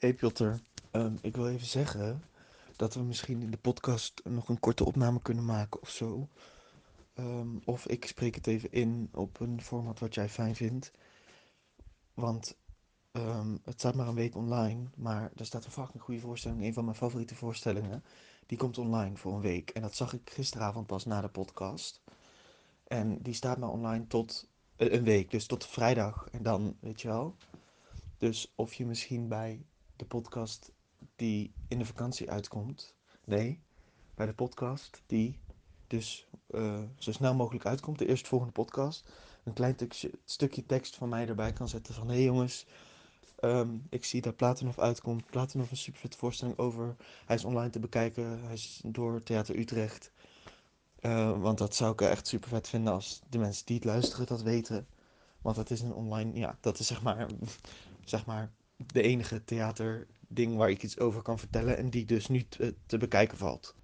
Hey Piotr, Ehm, ik wil even zeggen dat we misschien in de podcast nog een korte opname kunnen maken of zo. Ehm, of ik spreek het even in op een format wat jij fijn vindt. Want ehm, het staat maar een week online, maar er staat een fucking goede voorstelling, een van mijn favoriete voorstellingen. Die komt online voor een week. En dat zag ik gisteravond pas na de podcast. En die staat maar online tot eh, een week, dus tot vrijdag. En dan, weet je wel. Dus of je misschien bij de podcast die in de vakantie uitkomt. Nee, bij de podcast die dus eh, zo snel mogelijk uitkomt, de eerstvolgende podcast. Een klein stukje, tekst van mij erbij kan zetten van... Hé jongens, ehm, ik zie dat Platonov uitkomt. Platonov een super voorstelling over. Hij is online te bekijken. Hij is door Theater Utrecht. Eh, want dat zou ik echt super vet vinden als de mensen die het luisteren dat weten. Want dat is een online, ja, dat is zeg maar, zeg maar de enige theaterding waar ik iets over kan vertellen en die dus nu te, te bekijken valt.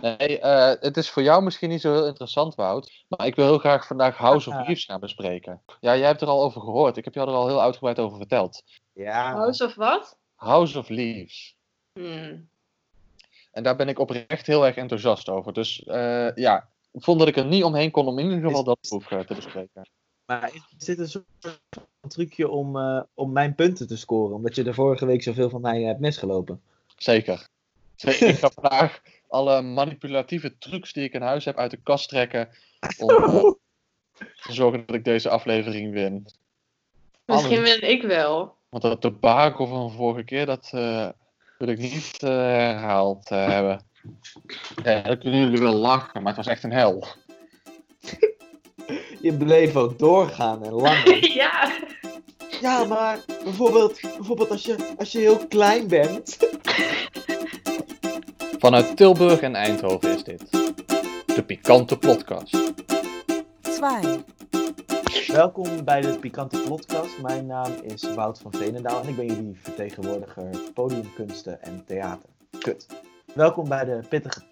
Nee, eh, het is voor jou misschien niet zo heel interessant, Wout. Maar ik wil heel graag vandaag House of Leaves gaan bespreken. Ja, jij hebt er al over gehoord. Ik heb jou er al heel uitgebreid over verteld. Ja. House of wat? House of Leaves. Hmm. En daar ben ik oprecht heel erg enthousiast over. Dus eh, ja, ik vond dat ik er niet omheen kon om in ieder geval Is- dat boek eh, te bespreken. Maar is dit een soort van trucje om, eh, om mijn punten te scoren? Omdat je de vorige week zoveel van mij hebt misgelopen. Zeker. Ik ga vandaag alle manipulatieve trucs die ik in huis heb uit de kast trekken. Om te zorgen dat ik deze aflevering win. Misschien win ik wel. Want dat debakel van vorige keer, dat eh, wil ik niet eh, herhaald hebben. Ja, dan kunnen jullie wel lachen, maar het was echt een hel. Je bleef ook doorgaan en langer. ja. Ja, maar bijvoorbeeld, bijvoorbeeld als, je, als je heel klein bent. Vanuit Tilburg en Eindhoven is dit. De Pikante Podcast. 2. Welkom bij de Pikante Podcast. Mijn naam is Wout van Veenendaal en ik ben jullie vertegenwoordiger podiumkunsten en theater. Kut. Welkom bij de pittige...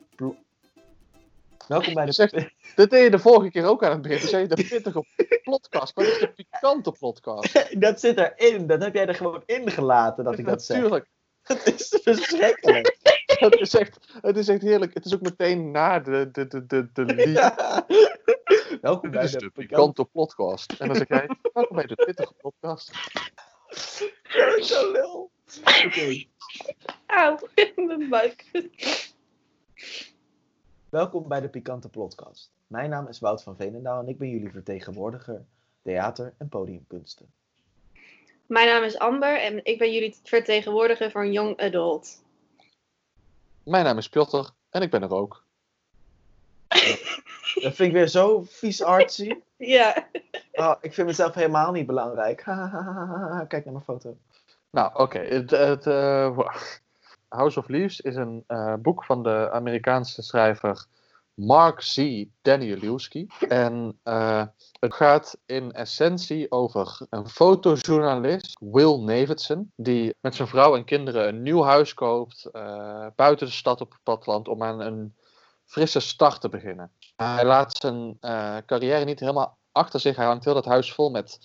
Welkom bij de... Zeg- Dit deed je de vorige keer ook aan het begin. Toen zei je de pittige podcast, dit is de Pikante Podcast. dat zit erin. Dat heb jij er gewoon in gelaten dat ik dat zeg. Natuurlijk. Het is verschrikkelijk. Het is, echt, het is echt heerlijk. Het is ook meteen na de, de, de, de, de lied. Ja. Welkom Dit bij is de de Pikante Pikante Podcast. En dan zeg jij, welkom bij de pittige podcast. Zo lul. Oké. Auw, in mijn buik. Welkom bij de Pikante Podcast. Mijn naam is Wout van Veenendaal en ik ben jullie vertegenwoordiger theater en podiumkunsten. Mijn naam is Amber en ik ben jullie vertegenwoordiger van Young Adult. Mijn naam is Piotr en ik ben er ook. Dat vind ik weer zo vies artsy. Ja. Oh, ik vind mezelf helemaal niet belangrijk. Kijk naar mijn foto. Nou, oké. Het, het, eh, House of Leaves is een eh, boek van de Amerikaanse schrijver Mark C. Danielewski. En eh, het gaat in essentie over een fotojournalist, Will Davidson, die met zijn vrouw en kinderen een nieuw huis koopt eh, buiten de stad op het platteland om aan een frisse start te beginnen. Hij laat zijn carrière niet helemaal achter zich. Hij hangt heel dat huis vol met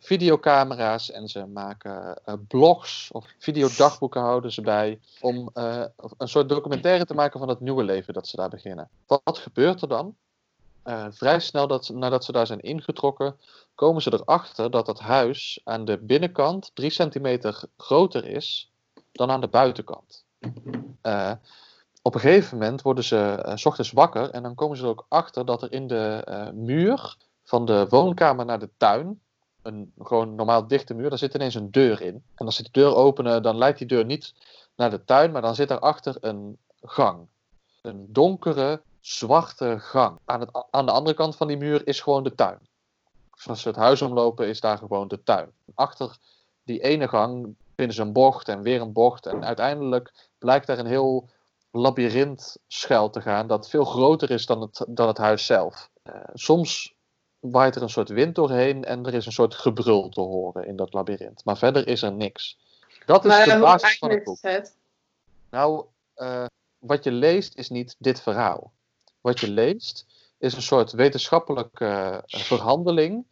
videocamera's en ze maken eh, blogs of videodagboeken houden ze bij om eh, een soort documentaire te maken van het nieuwe leven dat ze daar beginnen. Wat, gebeurt er dan? Eh, vrij snel dat, nadat ze daar zijn ingetrokken, komen ze erachter dat het huis aan de binnenkant drie centimeter groter is dan aan de buitenkant. Op een gegeven moment worden ze 's ochtends wakker en dan komen ze er ook achter dat er in de muur van de woonkamer naar de tuin, een gewoon normaal dichte muur, daar zit ineens een deur in. En als ze die deur openen, dan leidt die deur niet naar de tuin, maar dan zit daarachter een gang. Een donkere, zwarte gang. Aan, het, aan de andere kant van die muur is gewoon de tuin. Dus als ze het huis omlopen, is daar gewoon de tuin. Achter die ene gang vinden ze een bocht en weer een bocht. En uiteindelijk blijkt daar een heel labyrint schuil te gaan dat veel groter is dan het, dan het huis zelf. Eh, soms waait er een soort wind doorheen en er is een soort gebrul te horen in dat labyrint. Maar verder is er niks. Dat is Maar de hoe basis van het boek. het? Nou, eh, wat je leest is niet dit verhaal. Wat je leest is een soort wetenschappelijke eh, verhandeling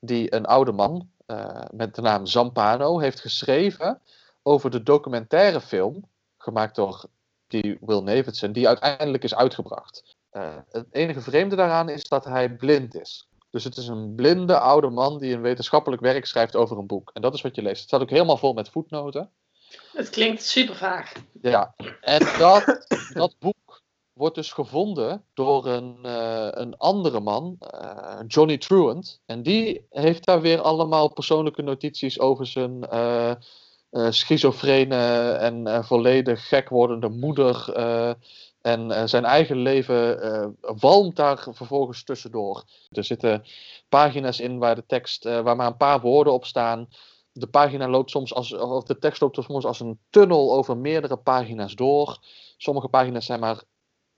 die een oude man eh, met de naam Zampano heeft geschreven over de documentaire film, gemaakt door die Will Davidson, die uiteindelijk is uitgebracht. Eh, het enige vreemde daaraan is dat hij blind is. Dus het is een blinde oude man die een wetenschappelijk werk schrijft over een boek. En dat is wat je leest. Het staat ook helemaal vol met voetnoten. Het klinkt super vaag. Ja, en dat, dat boek wordt dus gevonden door een, eh, een andere man, eh, Johnny Truant. En die heeft daar weer allemaal persoonlijke notities over zijn eh, schizofrene en volledig gek wordende moeder. En eh, zijn eigen leven eh, walmt daar vervolgens tussendoor. Er zitten pagina's in waar de tekst, eh, waar maar een paar woorden op staan. De pagina loopt soms als, of de tekst loopt soms als een tunnel over meerdere pagina's door. Sommige pagina's zijn maar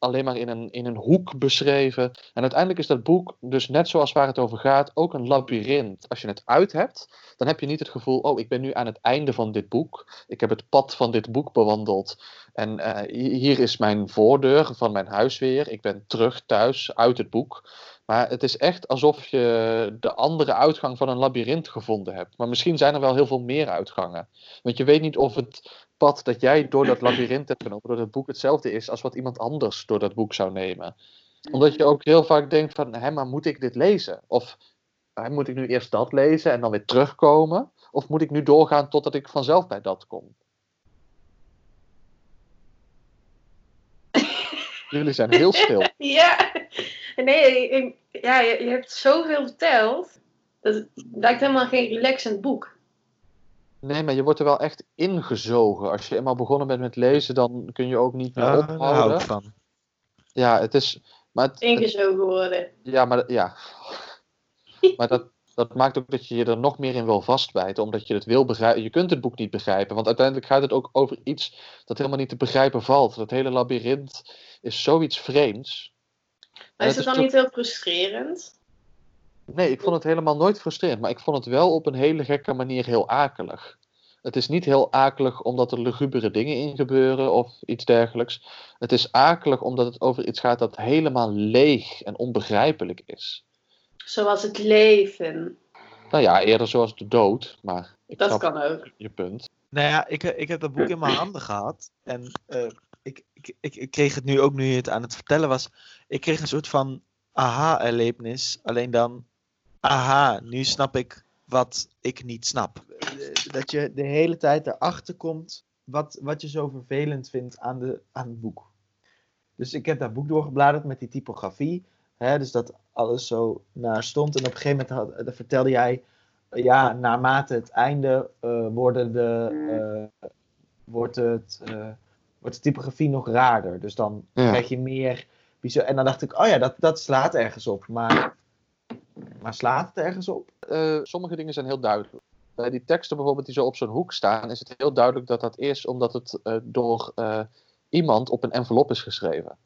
alleen maar in een, in een hoek beschreven. En uiteindelijk is dat boek, dus net zoals waar het over gaat, ook een labyrint. Als je het uit hebt, dan heb je niet het gevoel, oh, ik ben nu aan het einde van dit boek. Ik heb het pad van dit boek bewandeld. En eh, hi- hier is mijn voordeur van mijn huis weer. Ik ben terug thuis uit het boek. Maar het is echt alsof je de andere uitgang van een labyrint gevonden hebt. Maar misschien zijn er wel heel veel meer uitgangen. Want je weet niet of het pad dat jij door dat labyrint hebt genomen, door dat boek hetzelfde is als wat iemand anders door dat boek zou nemen. Omdat je ook heel vaak denkt van, hé, maar moet ik dit lezen? Of moet ik nu eerst dat lezen en dan weer terugkomen? Of moet ik nu doorgaan totdat ik vanzelf bij dat kom? Jullie zijn heel stil. Ja, nee, ik- ja, je, je hebt zoveel verteld. Dat het lijkt helemaal geen relaxend boek. Nee, maar je wordt er wel echt ingezogen. Als je eenmaal begonnen bent met lezen, dan kun je ook niet meer daar hou ophouden. ik van. Ja, het is. Maar het, Ingezogen worden. ja, maar ja. Maar dat, dat maakt ook dat je je er nog meer in wil vastbijten, omdat je het wil begrijpen. Je kunt het boek niet begrijpen, want uiteindelijk gaat het ook over iets dat helemaal niet te begrijpen valt. Dat hele labyrint is zoiets vreemds. En Maar is het het dan toch- niet heel frustrerend? Nee, ik vond het helemaal nooit frustrerend, maar ik vond het wel op een hele gekke manier heel akelig. Het is niet heel akelig omdat er lugubere dingen in gebeuren of iets dergelijks. Het is akelig omdat het over iets gaat dat helemaal leeg en onbegrijpelijk is. Zoals het leven. Nou ja, eerder zoals de dood, maar ik Dat snap kan ook. je punt. Nou ja, ik, ik heb dat boek in mijn handen gehad. En eh, ik, ik, ik, ik kreeg het nu ook, nu je het aan het vertellen was. Ik kreeg een soort van aha-erlevenis. Alleen dan, aha, nu snap ik wat ik niet snap. Eh, Dat je de hele tijd erachter komt wat, wat je zo vervelend vindt aan, de, aan het boek. Dus ik heb dat boek doorgebladerd met die typografie. Hè, dus dat alles zo naar stond. En op een gegeven moment had, dan vertelde jij ja, naarmate het einde eh, worden de, eh, wordt, het, eh, wordt de typografie nog raarder. Dus dan Ja. krijg je meer. En dan dacht ik, oh ja, dat, dat slaat ergens op. Maar, maar slaat het ergens op? Eh, sommige dingen zijn heel duidelijk. Bij die teksten bijvoorbeeld die zo op zo'n hoek staan, is het heel duidelijk dat dat is omdat het eh, door eh, iemand op een envelop is geschreven.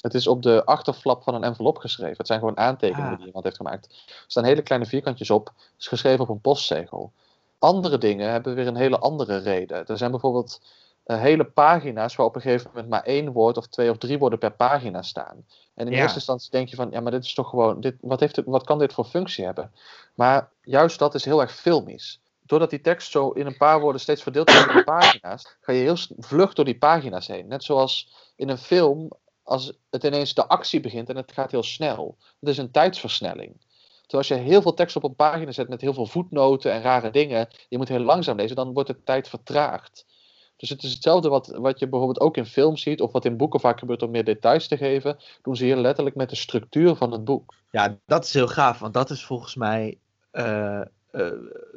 Het is op de achterflap van een envelop geschreven. Het zijn gewoon aantekeningen Ah. die iemand heeft gemaakt. Er staan hele kleine vierkantjes op. Het is geschreven op een postzegel. Andere dingen hebben weer een hele andere reden. Er zijn bijvoorbeeld hele pagina's waar op een gegeven moment maar één woord of twee of drie woorden per pagina staan. En in Ja. eerste instantie denk je van, ja, maar dit is toch gewoon, dit, wat, heeft het, wat kan dit voor functie hebben? Maar juist dat is heel erg filmisch. Doordat die tekst zo in een paar woorden steeds verdeeld is over de pagina's, ga je heel vlug door die pagina's heen. Net zoals in een film, als het ineens de actie begint en het gaat heel snel. Het is een tijdsversnelling. Terwijl als je heel veel tekst op een pagina zet met heel veel voetnoten en rare dingen, je moet heel langzaam lezen, dan wordt de tijd vertraagd. Dus het is hetzelfde wat, wat je bijvoorbeeld ook in films ziet, of wat in boeken vaak gebeurt om meer details te geven, doen ze hier letterlijk met de structuur van het boek. Ja, dat is heel gaaf, want dat is volgens mij eh, eh,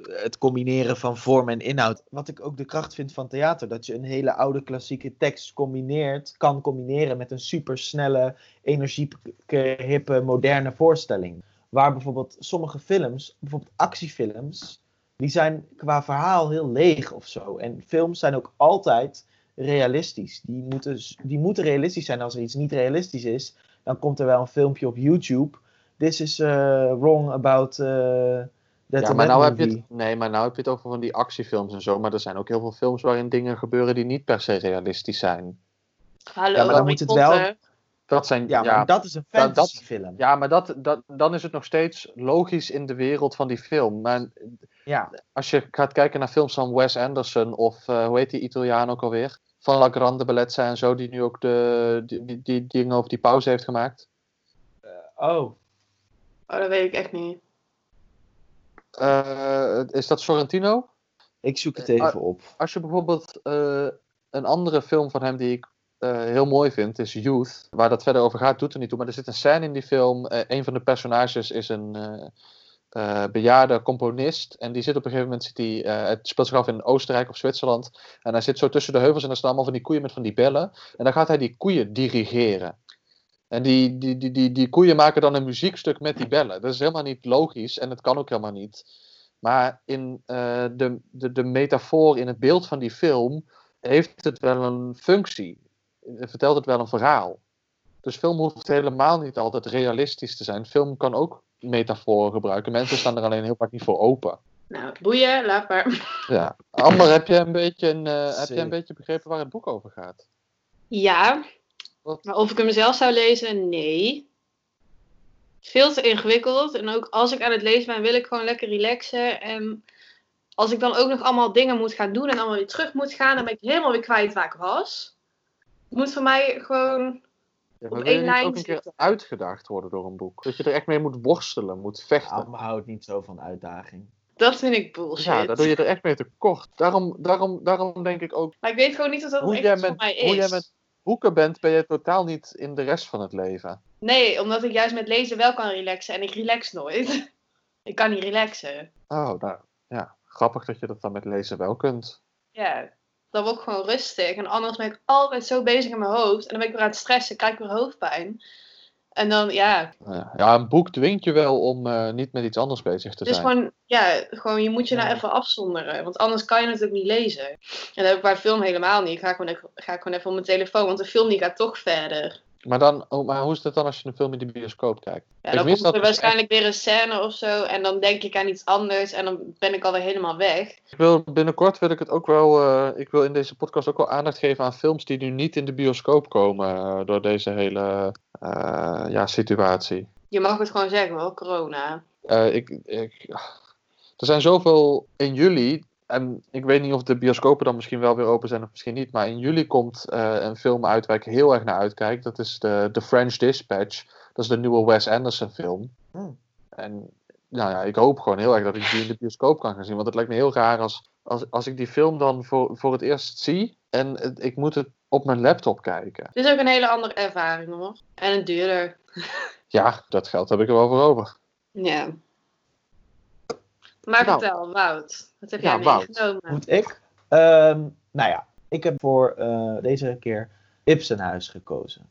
het combineren van vorm en inhoud. Wat ik ook de kracht vind van theater, dat je een hele oude klassieke tekst combineert, kan combineren met een supersnelle, energieke, hippe, moderne voorstelling. Waar bijvoorbeeld sommige films, bijvoorbeeld actiefilms, die zijn qua verhaal heel leeg of zo. En films zijn ook altijd realistisch. Die moeten, die moeten realistisch zijn. Als er iets niet realistisch is, dan komt er wel een filmpje op YouTube. This is uh, wrong about uh, that Ja, maar nou heb je het, nee, maar nou heb je het over van die actiefilms en zo. Maar er zijn ook heel veel films waarin dingen gebeuren die niet per se realistisch zijn. Hallo, Ja, maar dan Harry moet het Potter. wel- Dat zijn, Ja, ja, maar dat is een dat- dat- fantasyfilm. ja, maar dat, dat, dan is het nog steeds logisch in de wereld van die film. Maar Ja. als je gaat kijken naar films van Wes Anderson of eh, hoe heet die Italiaan ook alweer? Van La Grande Bellezza en zo, die nu ook de, die, die, die dingen over die pauze heeft gemaakt. Oh, Oh, dat weet ik echt niet. Eh, is dat Sorrentino? ik zoek het Eh, even op. Als je bijvoorbeeld eh, een andere film van hem die ik eh, heel mooi vind, is Youth. Waar dat verder over gaat, doet er niet toe. Maar er zit een scène in die film. eh, een van de personages is een eh, bejaarde componist. En die zit op een gegeven moment, zit die, het speelt zich af in Oostenrijk of Zwitserland. En hij zit zo tussen de heuvels en er staan allemaal van die koeien met van die bellen. En dan gaat hij die koeien dirigeren. En die, die, die, die, die koeien maken dan een muziekstuk met die bellen. Dat is helemaal niet logisch en het kan ook helemaal niet. Maar in de, de, de metafoor, in het beeld van die film, heeft het wel een functie. Het vertelt het wel een verhaal. Dus film hoeft helemaal niet altijd realistisch te zijn. Film kan ook metaforen gebruiken. Mensen staan er alleen heel vaak niet voor open. Nou, boeien, laat maar. Ja. Amber, heb je een beetje, een, eh, heb je een beetje begrepen waar het boek over gaat? Ja, Wat? maar of ik hem zelf zou lezen, nee. Veel te ingewikkeld. En ook als ik aan het lezen ben, wil ik gewoon lekker relaxen. En als ik dan ook nog allemaal dingen moet gaan doen en allemaal weer terug moet gaan, dan ben ik helemaal weer kwijt waar ik was. Het moet voor mij gewoon. Ja, Op één lijn ook een keer uitgedaagd worden door een boek? Dat je er echt mee moet worstelen, moet vechten. Amber houdt niet zo van uitdaging. Dat vind ik bullshit. Ja, daar doe je er echt mee tekort. Daarom, daarom, daarom denk ik ook, Maar ik weet gewoon niet of dat Hoe echt jij voor mij is. hoe jij met boeken bent, ben je totaal niet in de rest van het leven. Nee, omdat ik juist met lezen wel kan relaxen en ik relax nooit. ik kan niet relaxen. Oh, nou ja, grappig dat je dat dan met lezen wel kunt. Ja, dan word ik gewoon rustig. En anders ben ik altijd zo bezig in mijn hoofd. En dan ben ik weer aan het stressen, krijg ik weer hoofdpijn. En dan, ja, Nou Ja, een boek dwingt je wel om eh, niet met iets anders bezig te het is zijn. gewoon, ja, gewoon, je moet je nou Ja. even afzonderen. Want anders kan je het ook niet lezen. En dat heb ik bij film helemaal niet. Ik ga gewoon, even, ga ik gewoon even op mijn telefoon, want de film die gaat toch verder. Maar, dan, oh, maar hoe is het dan als je een film in de bioscoop kijkt? Ja, dan komt er dus waarschijnlijk weer een scène of zo. En dan denk ik aan iets anders. En dan ben ik alweer helemaal weg. Ik wil, binnenkort wil ik het ook wel, eh, ik wil in deze podcast ook wel aandacht geven aan films die nu niet in de bioscoop komen eh, door deze hele eh, ja, situatie. Je mag het gewoon zeggen hoor, corona. Ik, ik, er zijn zoveel in juli. En ik weet niet of de bioscopen dan misschien wel weer open zijn of misschien niet. Maar in juli komt eh, een film uit waar ik heel erg naar uitkijk. Dat is de, The French Dispatch. Dat is de nieuwe Wes Anderson film. Hmm. En nou ja, ik hoop gewoon heel erg dat ik die in de bioscoop kan gaan zien. Want het lijkt me heel raar als, als, als ik die film dan voor, voor het eerst zie. En het- ik moet het op mijn laptop kijken. Het is ook een hele andere ervaring hoor. En het duurder. Ja, dat geld heb ik er wel voor over. Ja. Maar Nou. vertel, Wout. Wat heb Ja, jij meegenomen? Moet ik? Ehm, nou ja, ik heb voor eh, deze keer Ibsenhuis gekozen.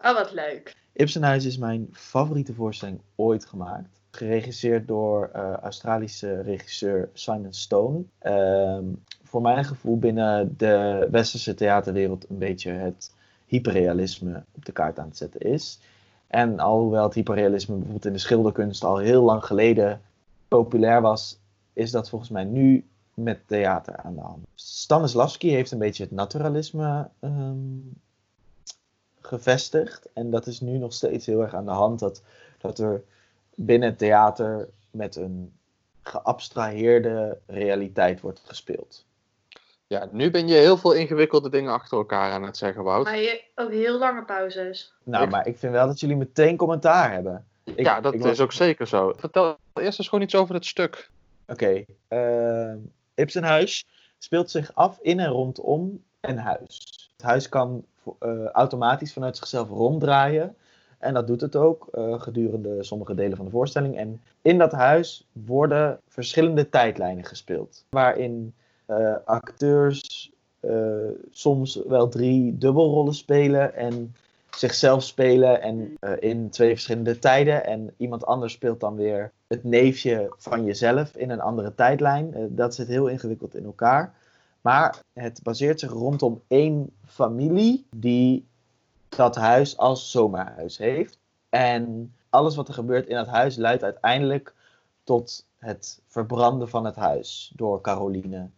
Oh, wat leuk. Ibsenhuis is mijn favoriete voorstelling ooit gemaakt. Geregisseerd door eh, Australische regisseur Simon Stone. Ehm, voor mijn gevoel binnen de westerse theaterwereld een beetje het hyperrealisme op de kaart aan het zetten is. En alhoewel het hyperrealisme bijvoorbeeld in de schilderkunst al heel lang geleden populair was, is dat volgens mij nu met theater aan de hand. Stanislavski heeft een beetje het naturalisme ehm, gevestigd. En dat is nu nog steeds heel erg aan de hand. Dat, dat er binnen het theater met een geabstraheerde realiteit wordt gespeeld. Ja, nu ben je heel veel ingewikkelde dingen achter elkaar aan het zeggen, Wout. Maar je ook heel lange pauzes. Nou, Ik- maar ik vind wel dat jullie meteen commentaar hebben. Ik- ja, dat ik was- is ook zeker zo. Vertel eerst eens gewoon iets over het stuk. Oké, ehm, Ibsenhuis speelt zich af in en rondom een huis. Het huis kan eh, automatisch vanuit zichzelf ronddraaien. En dat doet het ook eh, gedurende sommige delen van de voorstelling. En in dat huis worden verschillende tijdlijnen gespeeld. Waarin eh, acteurs eh, soms wel drie dubbelrollen spelen en zichzelf spelen en eh, in twee verschillende tijden. En iemand anders speelt dan weer het neefje van jezelf in een andere tijdlijn. Eh, dat zit heel ingewikkeld in elkaar. Maar het baseert zich rondom één familie die dat huis als zomerhuis heeft. En alles wat er gebeurt in dat huis leidt uiteindelijk tot het verbranden van het huis door Caroline.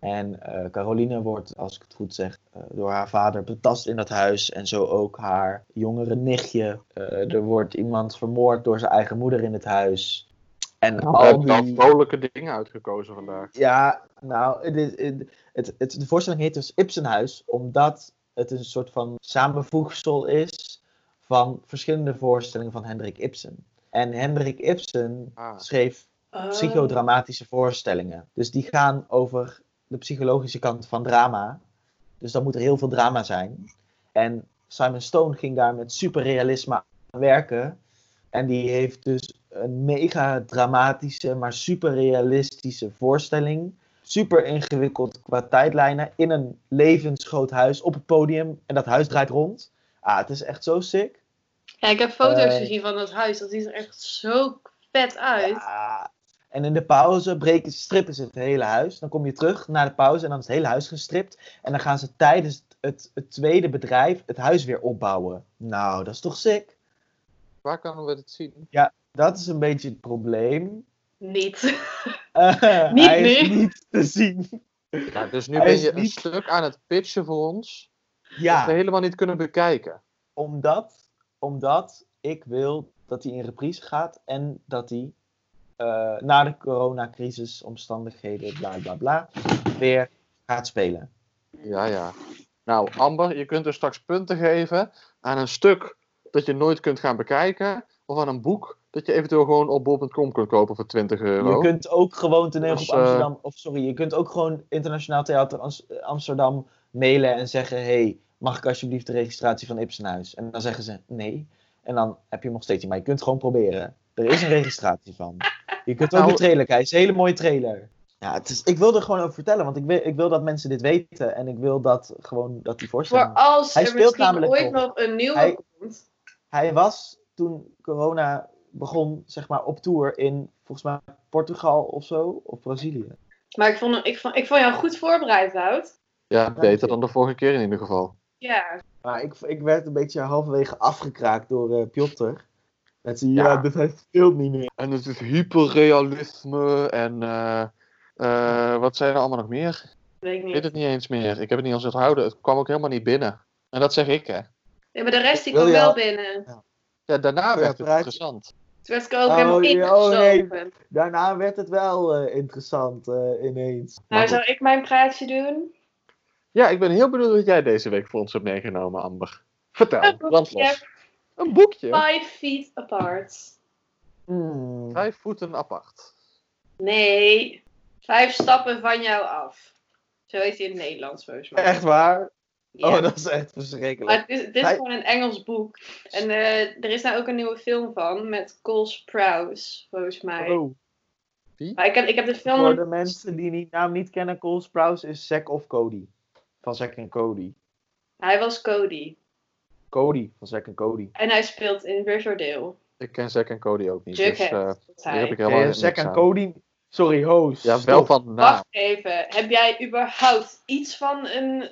En eh, Caroline wordt, als ik het goed zeg, eh, door haar vader betast in dat huis. En zo ook haar jongere nichtje. Eh, er wordt iemand vermoord door zijn eigen moeder in het huis. En We al die... vrolijke dingen uitgekozen vandaag. Ja, nou, het, is- het, het, het- de voorstelling heet dus Ibsenhuis, omdat het een soort van samenvoegsel is van verschillende voorstellingen van Hendrik Ibsen. En Hendrik Ibsen Ah. schreef Oh. psychodramatische voorstellingen. Dus die gaan over de psychologische kant van drama. Dus dan moet er heel veel drama zijn. En Simon Stone ging daar met superrealisme aan werken. En die heeft dus een mega dramatische, maar super realistische voorstelling. Super ingewikkeld qua tijdlijnen. In een levensgroot huis op het podium. En dat huis draait rond. Ah, het is echt zo sick. Ja, ik heb foto's Eh. gezien van dat huis. Dat ziet er echt zo vet uit. Ja. En in de pauze breken, strippen ze het hele huis. Dan kom je terug naar de pauze en dan is het hele huis gestript. En dan gaan ze tijdens het, het tweede bedrijf het huis weer opbouwen. Nou, dat is toch sick? Waar kunnen we dit zien? Dat is een beetje het probleem. Niet. Eh, Niet hij is nu. niet te zien. Ja, dus nu Hij ben je een stuk aan het pitchen voor ons. Dat we Ja, helemaal niet kunnen bekijken. omdat, omdat ik wil dat hij in reprise gaat. En dat hij eh, na de coronacrisis, omstandigheden, bla bla bla, weer gaat spelen. Ja, ja. Nou, Amber, je kunt dus straks punten geven aan een stuk dat je nooit kunt gaan bekijken. Of aan een boek dat je eventueel gewoon op bol.com kunt kopen voor 20 euro. Je kunt ook gewoon toneel Dus, op eh, Amsterdam, of sorry, je kunt ook gewoon Internationaal Theater Ams- Amsterdam mailen en zeggen: hey, mag ik alsjeblieft de registratie van Ibsenhuis? En dan zeggen ze nee. En dan heb je hem nog steeds niet, maar je kunt het gewoon proberen. Er is een registratie van. Je kunt ook Nou- de trailer kijken, het is een hele mooie trailer. Ja, het is, ik wil er gewoon over vertellen, want ik wil, ik wil dat mensen dit weten en ik wil dat gewoon dat die Voor voorstelling. als Hij er speelt misschien namelijk ooit nog. nog een nieuwe Hij- komt. Hij was toen corona begon, zeg maar, op tour in volgens mij Portugal of zo, of Brazilië. Maar ik vond, ik, vond, ik vond jou goed voorbereid, Wout. Ja, beter dan de vorige keer in ieder geval. Ja. Maar ik, ik werd een beetje halverwege afgekraakt door eh Piotr. Zijn, ja, Ja. dit hij speelt niet meer. En het is hyperrealisme en eh, eh, wat zijn er allemaal nog meer? Weet ik Ik weet niet. het niet eens meer. Ik heb het niet eens onthouden. Het kwam ook helemaal niet binnen. En dat zeg ik, hè. Ja, maar de rest die kwam wel al- binnen. Ja, daarna Ja, werd het praat- interessant. Toen werd ik ook Oh, helemaal ja, oh, nee. Daarna werd het wel eh, interessant eh, ineens. Nou, Maar zou ik mijn praatje doen? Ja, ik ben heel benieuwd wat jij deze week voor ons hebt meegenomen, Amber. Vertel, Een brand boekje. los. Een boekje? Five feet apart. Hmm. Vijf voeten apart. Nee. Vijf stappen van jou af. Zo heet hij in het Nederlands, volgens mij. Echt waar? Ja. Oh, dat is echt verschrikkelijk. Maar is, dit is Hij- gewoon een Engels boek. En eh, er is nou ook een nieuwe film van met Cole Sprouse, volgens mij. Oh, Maar ik heb, ik heb de film... voor de mensen die die naam niet kennen, Cole Sprouse is Zack of Cody. Van Zack en Cody. Hij was Cody. Cody van Zack en Cody. En hij speelt in Riverdale. Ik ken Zack en Cody ook niet. Dus Jughead. eh, dat hier heb ik helemaal Zack en. Cody. Sorry, host. Ja, wel van naam. Wacht even. Heb jij überhaupt iets van een...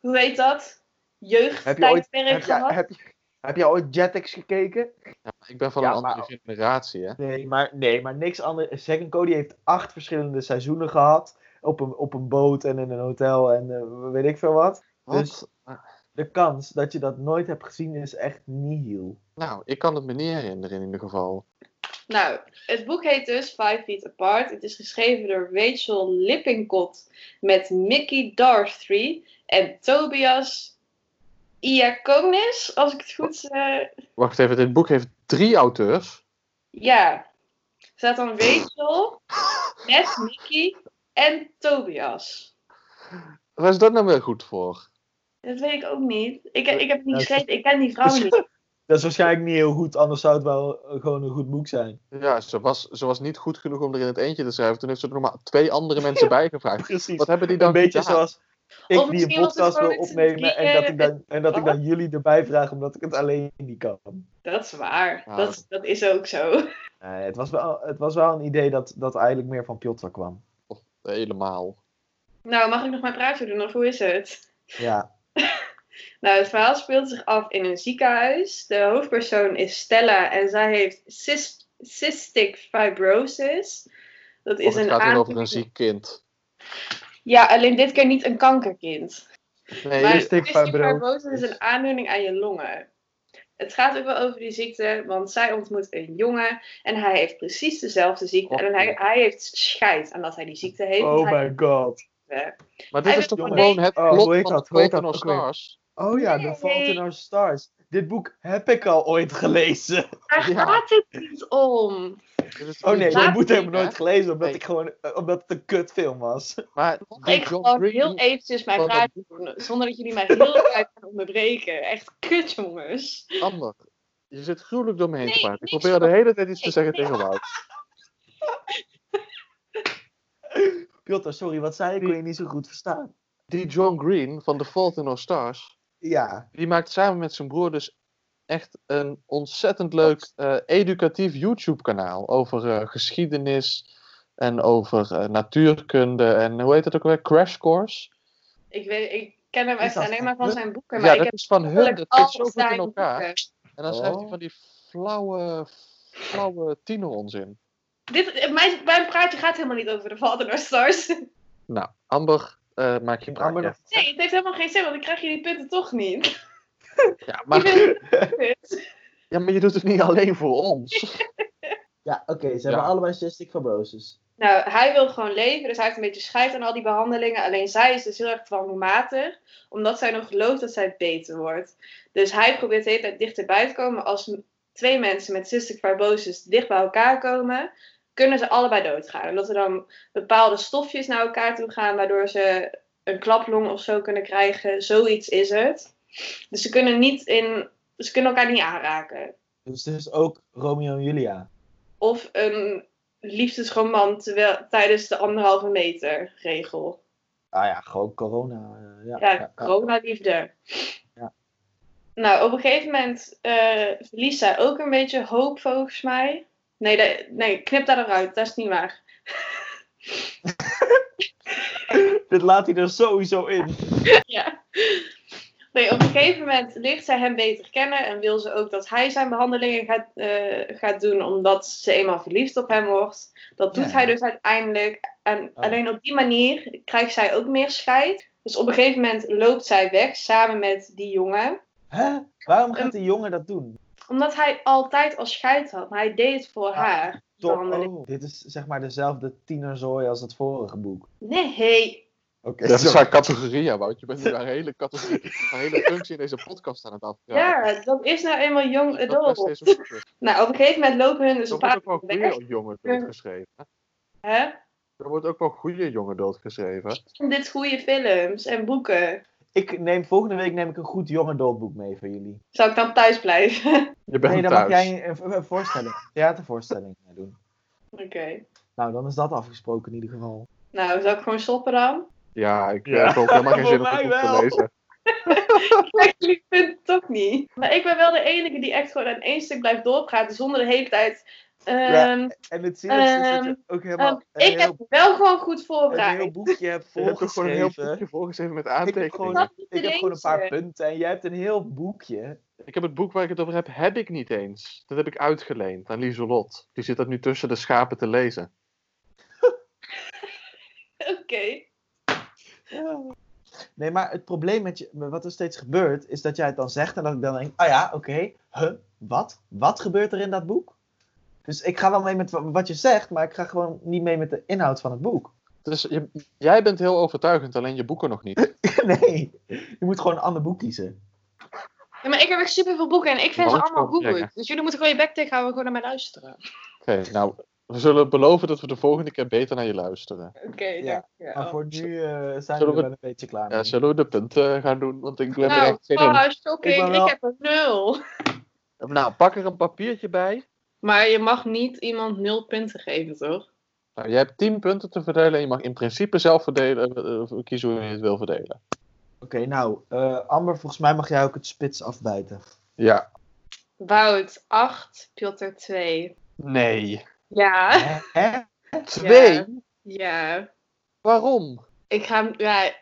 Hoe heet dat? Jeugdtijdperk heb, jij, gehad? heb, je, heb je ooit Jetix gekeken? Ja, ik ben van Ja, een andere maar- generatie, hè. Nee, maar, nee, maar niks anders. Zack en Cody heeft acht verschillende seizoenen gehad. Op een, op een boot en in een hotel en eh, weet ik veel wat. Dus de kans dat je dat nooit hebt gezien is echt nihil. Nou, ik kan het me niet herinneren in ieder geval. Nou, het boek heet dus Five Feet Apart. Het is geschreven door Rachel Lippincott met Mickey Darthree en Tobias Iaconis, als ik het goed... eh Wacht even, dit boek heeft drie auteurs. ja. Er staat dan Rachel met Mickey en Tobias. Waar is dat nou weer goed voor? Dat weet ik ook niet. Ik, ik heb het niet geschreven. Ik ken die vrouw niet. Dat is waarschijnlijk niet heel goed, anders zou het wel eh, gewoon een goed boek zijn. Ja, ze was, ze was niet goed genoeg om er in het eentje te schrijven. Toen heeft ze er nog maar twee andere mensen bij gevraagd. Precies. Wat hebben die dan Een beetje gedaan? zoals ik Of die een podcast wil opnemen en dat, ik dan, en dat ik dan jullie erbij vraag omdat ik het alleen niet kan. Dat is waar. Ja. Dat, dat is ook zo. Nee, het, was wel, het was wel een idee dat, dat eigenlijk meer van Piotr kwam. Helemaal. Nou, mag ik nog mijn praatje doen of hoe is het? Ja. Nou, het verhaal speelt zich af in een ziekenhuis. De hoofdpersoon is Stella en zij heeft cys- cystic fibrosis. Dat is Of het een gaat hier over een ziek kind. Ja, alleen dit keer niet een kankerkind. Nee, maar cystic fibrosis. is een aandoening aan je longen. Het gaat ook wel over die ziekte, want zij ontmoet een jongen en hij heeft precies dezelfde ziekte. Och, en hij, hij heeft scheid aan dat hij die ziekte heeft. Oh my god. heeft, maar dit Hij is toch gewoon het Oh, plot hoe heet van dat? Stars? Oh ja, Nee. The Fault in Our Stars. Dit boek heb ik al ooit gelezen. Daar Ja. gaat het niet om. Oh nee, dat boek heb ik hè? nooit gelezen, omdat, Nee. ik gewoon, eh, omdat het een kutfilm was. Maar ik John gewoon Green- heel eventjes mijn vraag doen, zonder dat jullie mij heel erg gaan onderbreken. Echt kut, jongens. Amber, je zit gruwelijk door me heen te Nee, praten. Ik probeer de hele tijd iets te zeggen tegen Wout. Piotr, sorry, wat zei? Ik kon je niet zo goed verstaan. Die John Green van The Fault in Our Stars, Ja. die maakt samen met zijn broer dus echt een ontzettend leuk eh, educatief YouTube-kanaal over eh, geschiedenis en over eh, natuurkunde en hoe heet het ook weer? Crash Course. Ik, weet, ik ken hem echt alleen maar van zijn boeken. Maar Ja, ik dat heb is van hun. Dat zit zo goed in elkaar. boeken. En dan schrijft hij Oh. van die flauwe, flauwe tieneronzin. Dit, mijn, mijn praatje gaat helemaal niet over de Our Stars. Nou, Amber, eh, maak je praatje. nog- Nee, het heeft helemaal geen zin, want dan krijg je die punten toch niet. Ja maar, ja, maar je doet het niet alleen voor ons. Ja, oké, ze Ja. hebben allebei cystic fibrosis. Nou, hij wil gewoon leven, dus hij heeft een beetje scheid aan al die behandelingen. Alleen zij is dus heel erg dwangmatig, omdat zij nog gelooft dat zij beter wordt. Dus hij probeert de hele tijd dichterbij te komen. Als twee mensen met cystic fibrosis dicht bij elkaar komen, kunnen ze allebei doodgaan. Omdat er dan bepaalde stofjes naar elkaar toe gaan, waardoor ze een klaplong of zo kunnen krijgen. Zoiets is het. Dus ze kunnen, niet in, ze kunnen elkaar niet aanraken. Dus het is ook Romeo en Julia. Of een liefdesroman terwijl, tijdens de anderhalve meter regel. Ah ja, gewoon corona. eh, ja, Ja, ja, coronaliefde. Ja. Nou, op een gegeven moment eh, verliest zij ook een beetje hoop, volgens mij. Nee, nee, knip daar eruit. Dat is niet waar. Dit laat hij er sowieso in. ja. Nee, op een gegeven moment ligt zij hem beter kennen en wil ze ook dat hij zijn behandelingen gaat, eh, gaat doen, omdat ze eenmaal verliefd op hem wordt. Dat doet Ja. hij dus uiteindelijk. En Oh. alleen op die manier krijgt zij ook meer scheid. Dus op een gegeven moment loopt zij weg samen met die jongen. Hè? Waarom gaat die jongen dat doen? Omdat hij altijd al scheid had, maar hij deed het voor Ah, haar. Oh, dit is zeg maar dezelfde tienerzooi als het vorige boek. Nee, Oké, Dat is haar categorie, ja, Wout. Je bent nu haar hele categorie, haar hele functie in deze podcast aan het afvragen. ja, dat is nou eenmaal young adult. Nou, op een gegeven moment lopen hun dus Er een wordt paar ook wel goede jongen dood geschreven. Hè? Er wordt ook wel goede jongen dood geschreven. Dit goede films en boeken. Ik neem, volgende week neem ik een goed young adult boek mee voor jullie. Zou ik dan thuis blijven? Je bent Nee, dan thuis. mag jij een, een voorstelling, theatervoorstelling doen. Oké. Nou, dan is dat afgesproken in ieder geval. Nou, zou ik gewoon stoppen dan? Ja, ik Ja, heb ook helemaal geen zin om het boek te wel. lezen. Kijk, jullie vinden het toch niet. Maar ik ben wel de enige die echt gewoon aan één stuk blijft doorpraten zonder de hele tijd... ehm, Ja, En het zieligste is dat je Ehm, ook helemaal ehm, een, ik heb heel, me wel gewoon goed een voorbereid. heel boekje hebt toch gewoon een heel volgeschreven. boekje voorgeschreven met Ik heb, aantekeningen. ik heb gewoon een paar punten en jij hebt een heel boekje. Ik heb het boek waar ik het over heb, heb ik niet eens. Dat heb ik uitgeleend aan Lieselot. Die zit dat nu tussen de schapen te lezen. Oké. Nee, maar het probleem met je, wat er steeds gebeurt, is dat jij het dan zegt en dat ik dan denk, ah ja, oké, huh, wat? Wat gebeurt er in dat boek? Dus ik ga wel mee met wa- wat je zegt, maar ik ga gewoon niet mee met de inhoud van het boek. Dus je, jij bent heel overtuigend, alleen je boeken nog niet. nee, je moet gewoon een ander boek kiezen. Ja, maar ik heb echt superveel boeken en ik vind ze allemaal goed. brengen. Dus jullie moeten gewoon je bek tegen houden en gewoon naar mij luisteren. Oké, nou, we zullen beloven dat we de volgende keer beter naar je luisteren. Oké, Ja, dank je. Maar voor nu eh, zijn we Zullen er we- wel een beetje klaar mee. Ja, zullen we de punten gaan doen? Want ik ben er Nou, echt zin in. ah, shocking. Ik Ik, wel- heb een nul. Nou, pak er een papiertje bij. Maar je mag niet iemand nul punten geven, toch? Nou, jij hebt 10 punten te verdelen en je mag in principe zelf verdelen, eh, eh, kiezen hoe je het wil verdelen. Oké, nou, eh, Amber, volgens mij mag jij ook het spits afbijten. Ja. Wout 8, Piotr 2. Nee. Ja. Hè? Twee? Ja. Waarom? Ik ga hem, ja,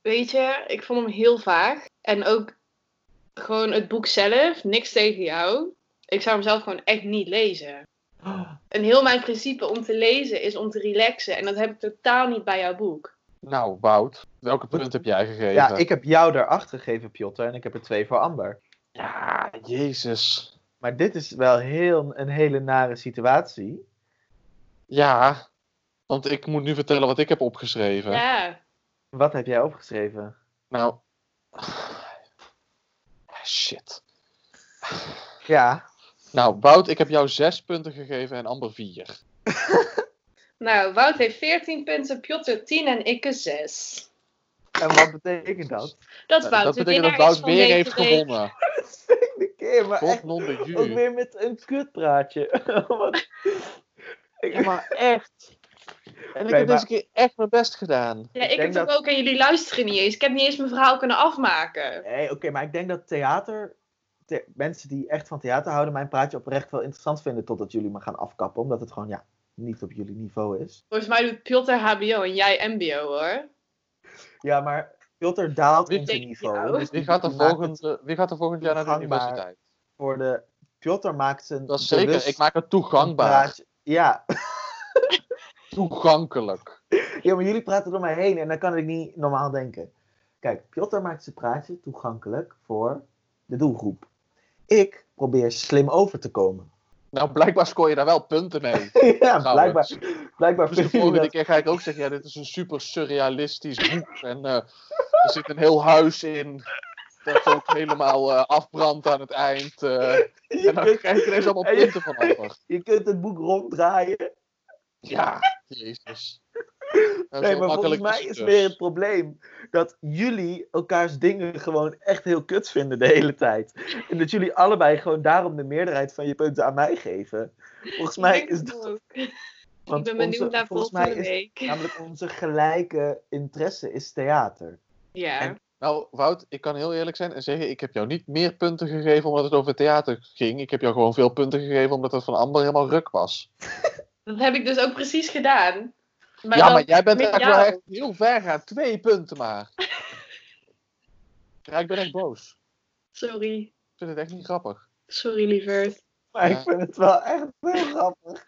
weet je, ik vond hem heel vaag. En ook gewoon het boek zelf, niks tegen jou. Ik zou hem zelf gewoon echt niet lezen. En heel mijn principe om te lezen is om te relaxen. En dat heb ik totaal niet bij jouw boek. Nou, Wout, welke punt heb jij gegeven? Ja, ik heb jou er acht gegeven, Piotr, en ik heb er twee voor Amber. Ja, jezus. Maar dit is wel heel, een hele nare situatie. Ja, want ik moet nu vertellen wat ik heb opgeschreven. Ja. Wat heb jij opgeschreven? Nou. Shit. Ja, Nou, Wout, ik heb jou zes punten gegeven en Amber vier. Nou, Wout heeft 14 punten, Piotr 10 en ik 6. en wat betekent dat? Dat Wout dat de betekent dat Wout weer heeft week. gewonnen. De keer, maar echt ook weer met een kutpraatje. Wat- Ik- Ja, maar echt. En ik heb maar- deze keer echt mijn best gedaan. Ja, Ik ik denk heb het dat- ook en jullie luisteren niet eens. Ik heb niet eens mijn verhaal kunnen afmaken. Nee, oké, maar ik denk dat theater... mensen die echt van theater houden, mijn praatje oprecht wel interessant vinden totdat jullie me gaan afkappen. Omdat het gewoon, ja, niet op jullie niveau is. Volgens mij doet Piotr HBO en jij MBO hoor. Ja, maar filter daalt Wie in zijn niveau. Dus Wie gaat er die maakt volgend, het eh, wie gaat er volgend jaar naar de universiteit? Voor de... Piotr maakt zijn Dat is zeker. Ik maak het toegankbaar. praatje- Ja. Toegankelijk. ja, maar jullie praten door mij heen en dan kan ik niet normaal denken. Kijk, Piotr maakt zijn praatje toegankelijk voor de doelgroep. Ik probeer slim over te komen. Nou, blijkbaar scoor je daar wel punten mee. ja, trouwens. blijkbaar, blijkbaar Dus de volgende dat... keer ga ik ook zeggen, ja, dit is een super surrealistisch boek. En eh, er zit een heel huis in. Dat ook helemaal eh, afbrandt aan het eind. eh. En dan kunt, krijg je ineens allemaal en je- punten van je kunt het boek ronddraaien. Ja, jezus. Dat Nee, maar volgens mij is meer het probleem dat jullie elkaars dingen gewoon echt heel kut vinden de hele tijd. En dat jullie allebei gewoon daarom de meerderheid van je punten aan mij geven. Volgens mij Ik is dat... het ook. Ik want ben onze- benieuwd naar volgens volgende mij is week. namelijk onze gelijke interesse is theater. Ja. en- Nou, Wout, ik kan heel eerlijk zijn en zeggen, ik heb jou niet meer punten gegeven omdat het over theater ging. Ik heb jou gewoon veel punten gegeven omdat het van Amber helemaal ruk was. Dat heb ik dus ook precies gedaan. Maar ja, dan maar jij bent echt wel echt heel ver gaan. Twee punten maar. Ja, ik ben echt boos. Sorry. Ik vind het echt niet grappig. Sorry, lieverd. Maar Ja. ik vind het wel echt heel grappig.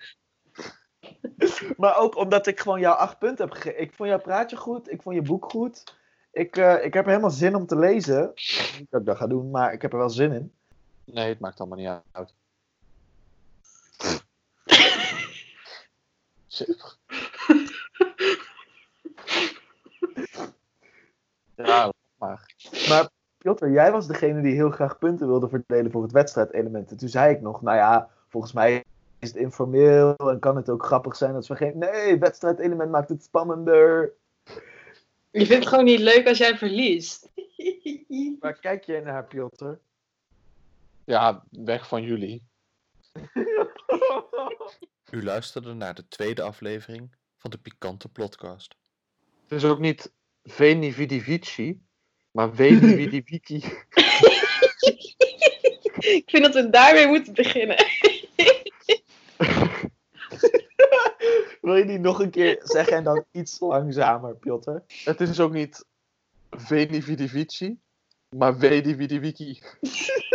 maar ook omdat ik gewoon jou acht punten heb gegeven. Ik vond jouw praatje goed, ik vond je boek goed. Ik, eh, ik heb helemaal zin om te lezen. Niet dat ik dat ga doen, maar ik heb er wel zin in. Nee, het maakt allemaal niet uit. Ja, maar. Maar Piotr, jij was degene die heel graag punten wilde verdelen voor het wedstrijdelement. En toen zei ik nog, nou ja, volgens mij is het informeel en kan het ook grappig zijn als we geen... Nee, het wedstrijdelement maakt het spannender. Je vindt het gewoon niet leuk als jij verliest. Waar kijk jij naar, Piotr? Ja, weg van jullie. U luisterde naar de tweede aflevering van de Pikante Podcast. Het is ook niet Veni Vidi Vici, maar Veni Vidi Vici. ik vind dat we daarmee moeten beginnen. Wil je die nog een keer zeggen en dan iets langzamer, Piotr? Het is ook niet Veni Vidi Vici, maar Veni Vidi Vici.